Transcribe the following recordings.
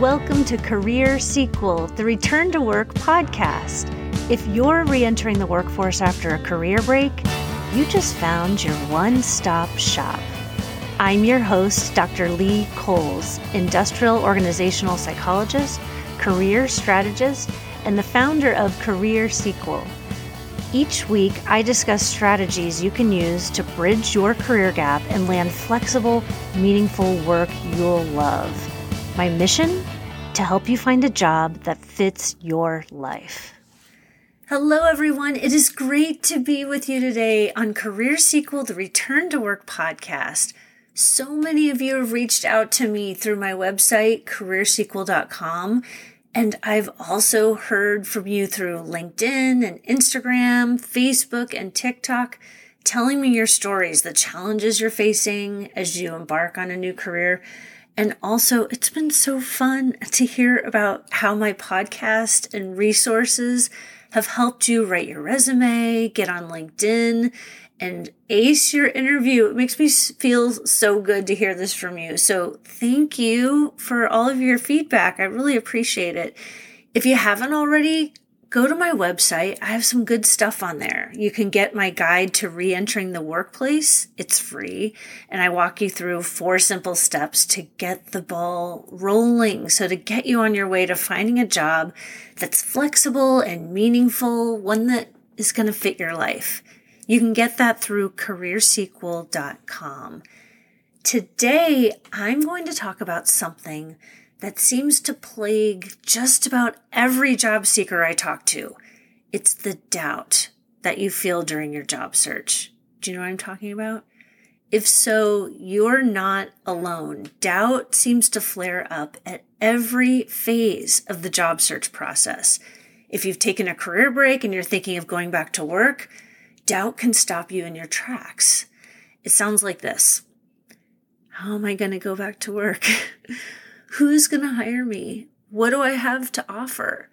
Welcome to Career Sequel, the Return to Work podcast. If you're re entering the workforce after a career break, you just found your one stop shop. I'm your host, Dr. Lee Coles, industrial organizational psychologist, career strategist, and the founder of Career Sequel. Each week, I discuss strategies you can use to bridge your career gap and land flexible, meaningful work you'll love. My mission? To help you find a job that fits your life. Hello, everyone. It is great to be with you today on Career Sequel, the Return to Work podcast. So many of you have reached out to me through my website, careersequel.com. And I've also heard from you through LinkedIn and Instagram, Facebook, and TikTok, telling me your stories, the challenges you're facing as you embark on a new career. And also, it's been so fun to hear about how my podcast and resources have helped you write your resume, get on LinkedIn, and ace your interview. It makes me feel so good to hear this from you. So, thank you for all of your feedback. I really appreciate it. If you haven't already, go to my website. I have some good stuff on there. You can get my guide to re entering the workplace. It's free. And I walk you through four simple steps to get the ball rolling. So, to get you on your way to finding a job that's flexible and meaningful, one that is going to fit your life. You can get that through careersequel.com. Today, I'm going to talk about something that seems to plague just about every job seeker I talk to. It's the doubt that you feel during your job search. Do you know what I'm talking about? If so, you're not alone. Doubt seems to flare up at every phase of the job search process. If you've taken a career break and you're thinking of going back to work, doubt can stop you in your tracks. It sounds like this How am I going to go back to work? Who's going to hire me? What do I have to offer?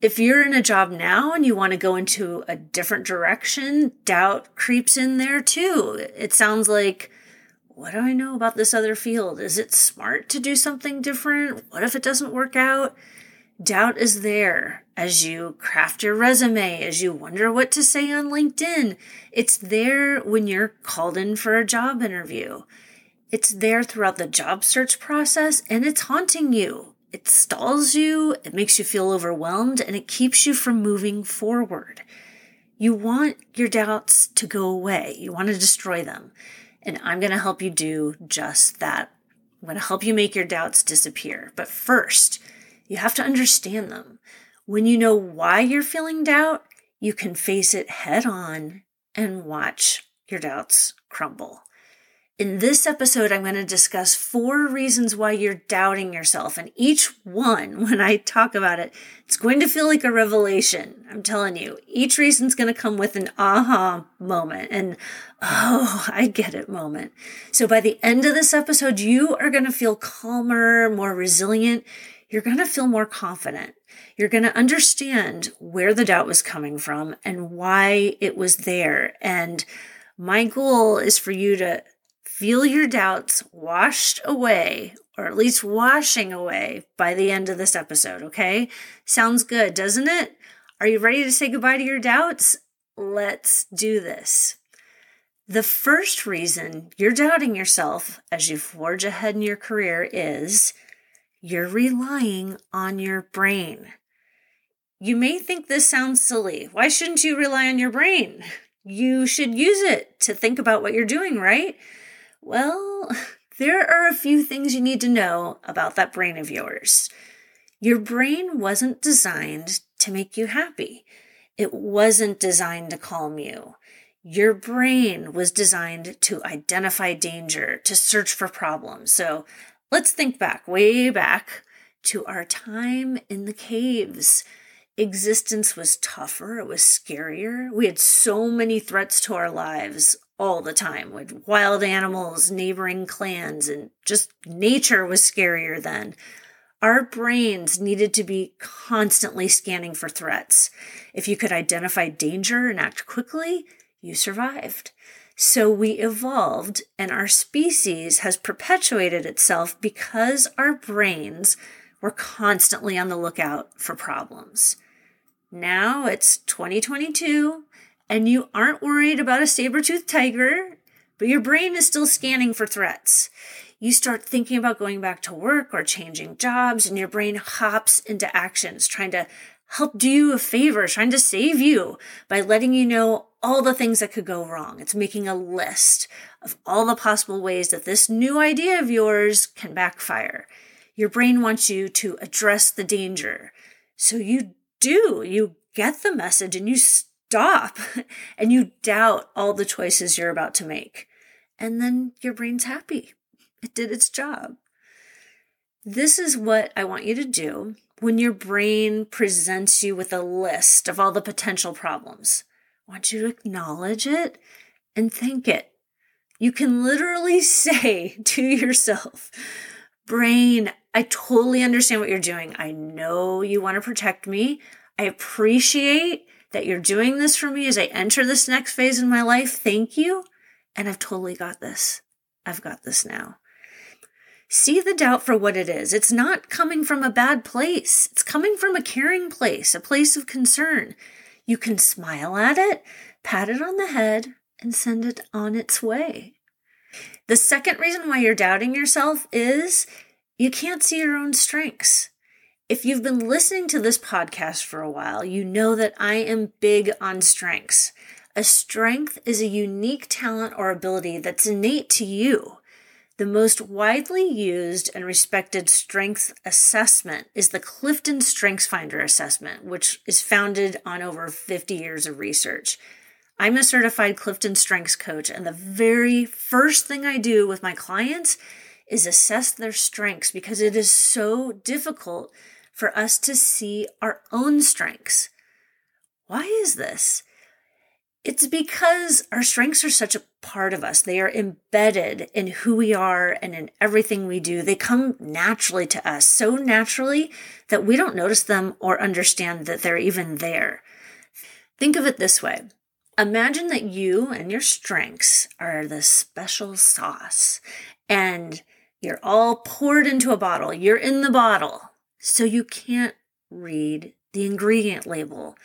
If you're in a job now and you want to go into a different direction, doubt creeps in there too. It sounds like, what do I know about this other field? Is it smart to do something different? What if it doesn't work out? Doubt is there as you craft your resume, as you wonder what to say on LinkedIn. It's there when you're called in for a job interview. It's there throughout the job search process and it's haunting you. It stalls you, it makes you feel overwhelmed, and it keeps you from moving forward. You want your doubts to go away. You want to destroy them. And I'm going to help you do just that. I'm going to help you make your doubts disappear. But first, you have to understand them. When you know why you're feeling doubt, you can face it head on and watch your doubts crumble. In this episode, I'm going to discuss four reasons why you're doubting yourself. And each one, when I talk about it, it's going to feel like a revelation. I'm telling you, each reason's going to come with an aha moment and, oh, I get it moment. So by the end of this episode, you are going to feel calmer, more resilient. You're going to feel more confident. You're going to understand where the doubt was coming from and why it was there. And my goal is for you to feel your doubts washed away, or at least washing away by the end of this episode, okay? Sounds good, doesn't it? Are you ready to say goodbye to your doubts? Let's do this. The first reason you're doubting yourself as you forge ahead in your career is you're relying on your brain. You may think this sounds silly. Why shouldn't you rely on your brain? You should use it to think about what you're doing, right? Well, there are a few things you need to know about that brain of yours. Your brain wasn't designed to make you happy. It wasn't designed to calm you. Your brain was designed to identify danger, to search for problems. So let's think back, way back to our time in the caves. Existence was tougher, it was scarier. We had so many threats to our lives all the time with wild animals, neighboring clans, and just nature was scarier then. Our brains needed to be constantly scanning for threats. If you could identify danger and act quickly, you survived. So we evolved, and our species has perpetuated itself because our brains we're constantly on the lookout for problems. Now it's 2022 and you aren't worried about a saber-toothed tiger, but your brain is still scanning for threats. You start thinking about going back to work or changing jobs and your brain hops into actions trying to help do you a favor, trying to save you by letting you know all the things that could go wrong. It's making a list of all the possible ways that this new idea of yours can backfire. Your brain wants you to address the danger. So you do. You get the message and you stop and you doubt all the choices you're about to make. And then your brain's happy. It did its job. This is what I want you to do when your brain presents you with a list of all the potential problems. I want you to acknowledge it and thank it. You can literally say to yourself, brain, I totally understand what you're doing. I know you want to protect me. I appreciate that you're doing this for me as I enter this next phase in my life. Thank you. And I've totally got this. I've got this now. See the doubt for what it is. It's not coming from a bad place. It's coming from a caring place, a place of concern. You can smile at it, pat it on the head, and send it on its way. The second reason why you're doubting yourself is you can't see your own strengths. If you've been listening to this podcast for a while, you know that I am big on strengths. A strength is a unique talent or ability that's innate to you. The most widely used and respected strength assessment is the Clifton StrengthsFinder assessment, which is founded on over 50 years of research. I'm a certified Clifton Strengths coach, and the very first thing I do with my clients is assess their strengths because it is so difficult for us to see our own strengths. Why is this? It's because our strengths are such a part of us. They are embedded in who we are and in everything we do. They come naturally to us, so naturally that we don't notice them or understand that they're even there. Think of it this way Imagine that you and your strengths are the special sauce, and you're all poured into a bottle. You're in the bottle. So you can't read the ingredient label.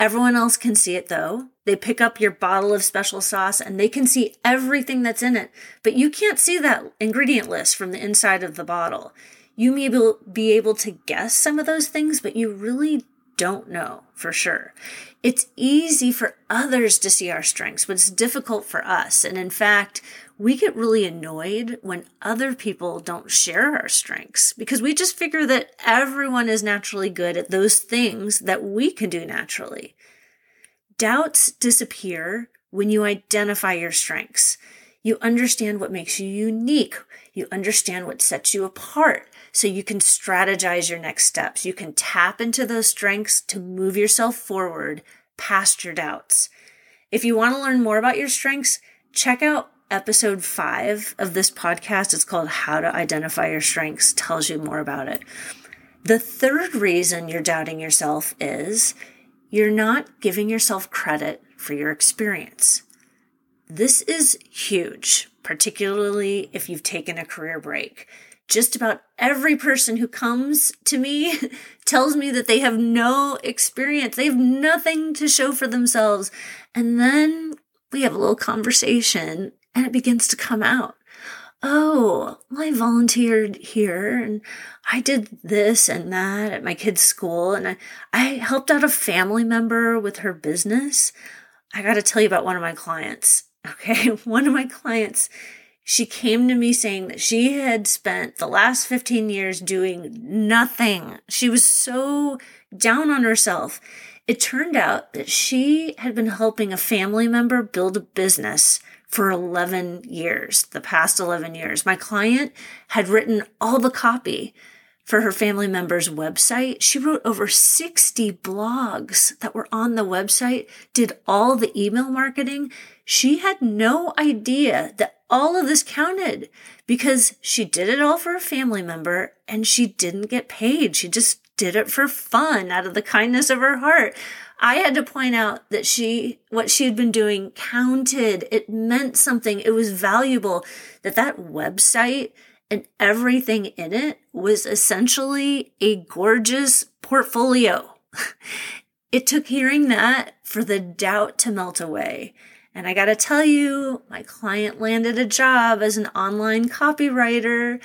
Everyone else can see it though. They pick up your bottle of special sauce and they can see everything that's in it, but you can't see that ingredient list from the inside of the bottle. You may be able to guess some of those things, but you really don't know for sure. It's easy for others to see our strengths, but it's difficult for us. And in fact, we get really annoyed when other people don't share our strengths because we just figure that everyone is naturally good at those things that we can do naturally. Doubts disappear when you identify your strengths. You understand what makes you unique. You understand what sets you apart so you can strategize your next steps. You can tap into those strengths to move yourself forward past your doubts. If you want to learn more about your strengths, check out episode five of this podcast. It's called How to Identify Your Strengths, tells you more about it. The third reason you're doubting yourself is you're not giving yourself credit for your experience. This is huge, particularly if you've taken a career break just about every person who comes to me tells me that they have no experience. They have nothing to show for themselves. And then we have a little conversation and it begins to come out. Oh, I volunteered here and I did this and that at my kid's school and I, I helped out a family member with her business. I got to tell you about one of my clients. Okay. One of my clients she came to me saying that she had spent the last 15 years doing nothing. She was so down on herself. It turned out that she had been helping a family member build a business for 11 years, the past 11 years. My client had written all the copy for her family member's website. She wrote over 60 blogs that were on the website, did all the email marketing. She had no idea that all of this counted because she did it all for a family member and she didn't get paid. She just did it for fun out of the kindness of her heart. I had to point out that she, what she had been doing counted. It meant something. It was valuable that that website and everything in it was essentially a gorgeous portfolio. it took hearing that for the doubt to melt away. And I gotta tell you, my client landed a job as an online copywriter.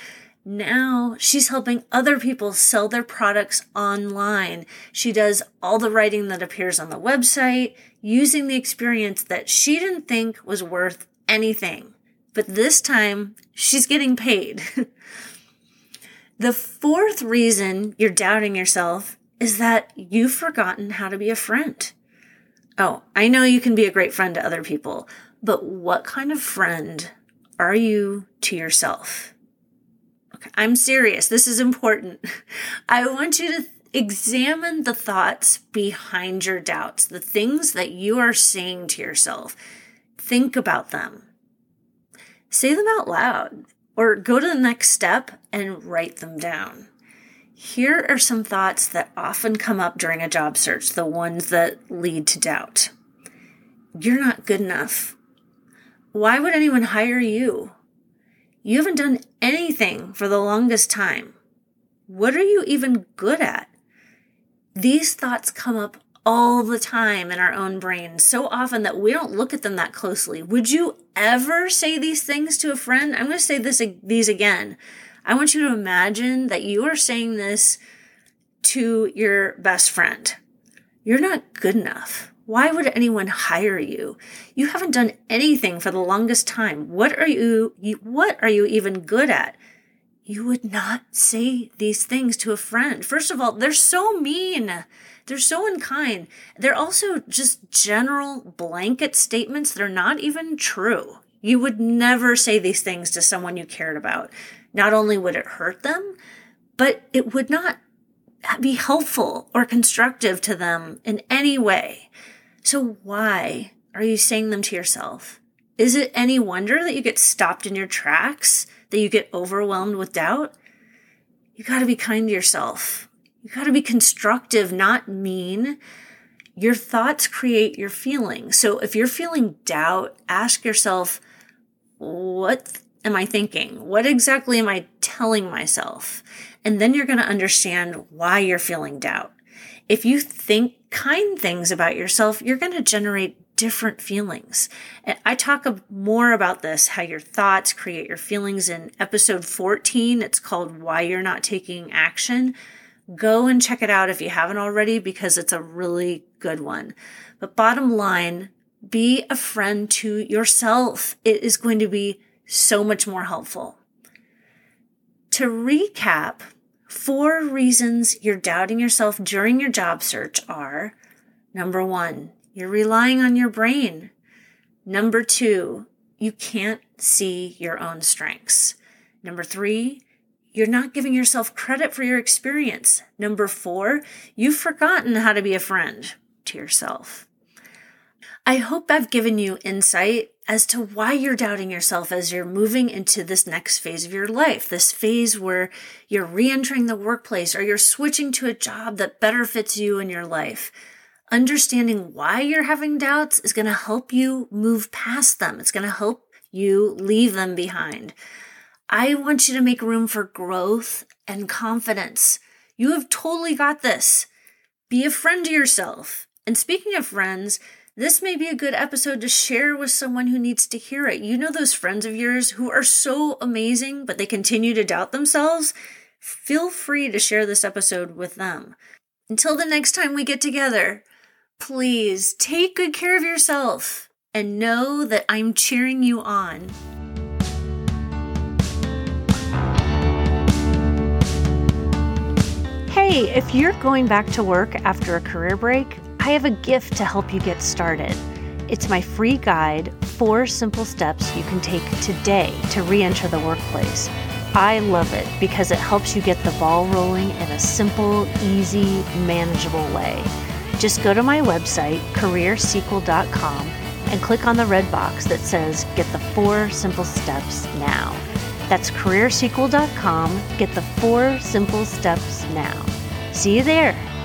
Now she's helping other people sell their products online. She does all the writing that appears on the website using the experience that she didn't think was worth anything. But this time she's getting paid. the fourth reason you're doubting yourself is that you've forgotten how to be a friend. Oh, I know you can be a great friend to other people, but what kind of friend are you to yourself? Okay, I'm serious. This is important. I want you to examine the thoughts behind your doubts, the things that you are saying to yourself. Think about them. Say them out loud or go to the next step and write them down. Here are some thoughts that often come up during a job search, the ones that lead to doubt. You're not good enough. Why would anyone hire you? You haven't done anything for the longest time. What are you even good at? These thoughts come up all the time in our own brains, so often that we don't look at them that closely. Would you ever say these things to a friend? I'm going to say this these again. I want you to imagine that you are saying this to your best friend. You're not good enough. Why would anyone hire you? You haven't done anything for the longest time. What are you, what are you even good at? You would not say these things to a friend. First of all, they're so mean. They're so unkind. They're also just general blanket statements that are not even true. You would never say these things to someone you cared about. Not only would it hurt them, but it would not be helpful or constructive to them in any way. So why are you saying them to yourself? Is it any wonder that you get stopped in your tracks, that you get overwhelmed with doubt? You got to be kind to yourself. You got to be constructive, not mean. Your thoughts create your feelings. So if you're feeling doubt, ask yourself, what am I thinking? What exactly am I telling myself? And then you're going to understand why you're feeling doubt. If you think kind things about yourself, you're going to generate different feelings. And I talk more about this, how your thoughts create your feelings in episode 14. It's called Why You're Not Taking Action. Go and check it out if you haven't already, because it's a really good one. But bottom line, be a friend to yourself. It is going to be so much more helpful. To recap, four reasons you're doubting yourself during your job search are number one, you're relying on your brain. Number two, you can't see your own strengths. Number three, you're not giving yourself credit for your experience. Number four, you've forgotten how to be a friend to yourself. I hope I've given you insight as to why you're doubting yourself as you're moving into this next phase of your life, this phase where you're re entering the workplace or you're switching to a job that better fits you in your life. Understanding why you're having doubts is going to help you move past them. It's going to help you leave them behind. I want you to make room for growth and confidence. You have totally got this. Be a friend to yourself. And speaking of friends, this may be a good episode to share with someone who needs to hear it. You know those friends of yours who are so amazing, but they continue to doubt themselves? Feel free to share this episode with them. Until the next time we get together, please take good care of yourself and know that I'm cheering you on. Hey, if you're going back to work after a career break, I have a gift to help you get started. It's my free guide, Four Simple Steps You Can Take Today to Re Enter the Workplace. I love it because it helps you get the ball rolling in a simple, easy, manageable way. Just go to my website, careersequel.com, and click on the red box that says Get the Four Simple Steps Now. That's careersequel.com. Get the four simple steps now. See you there.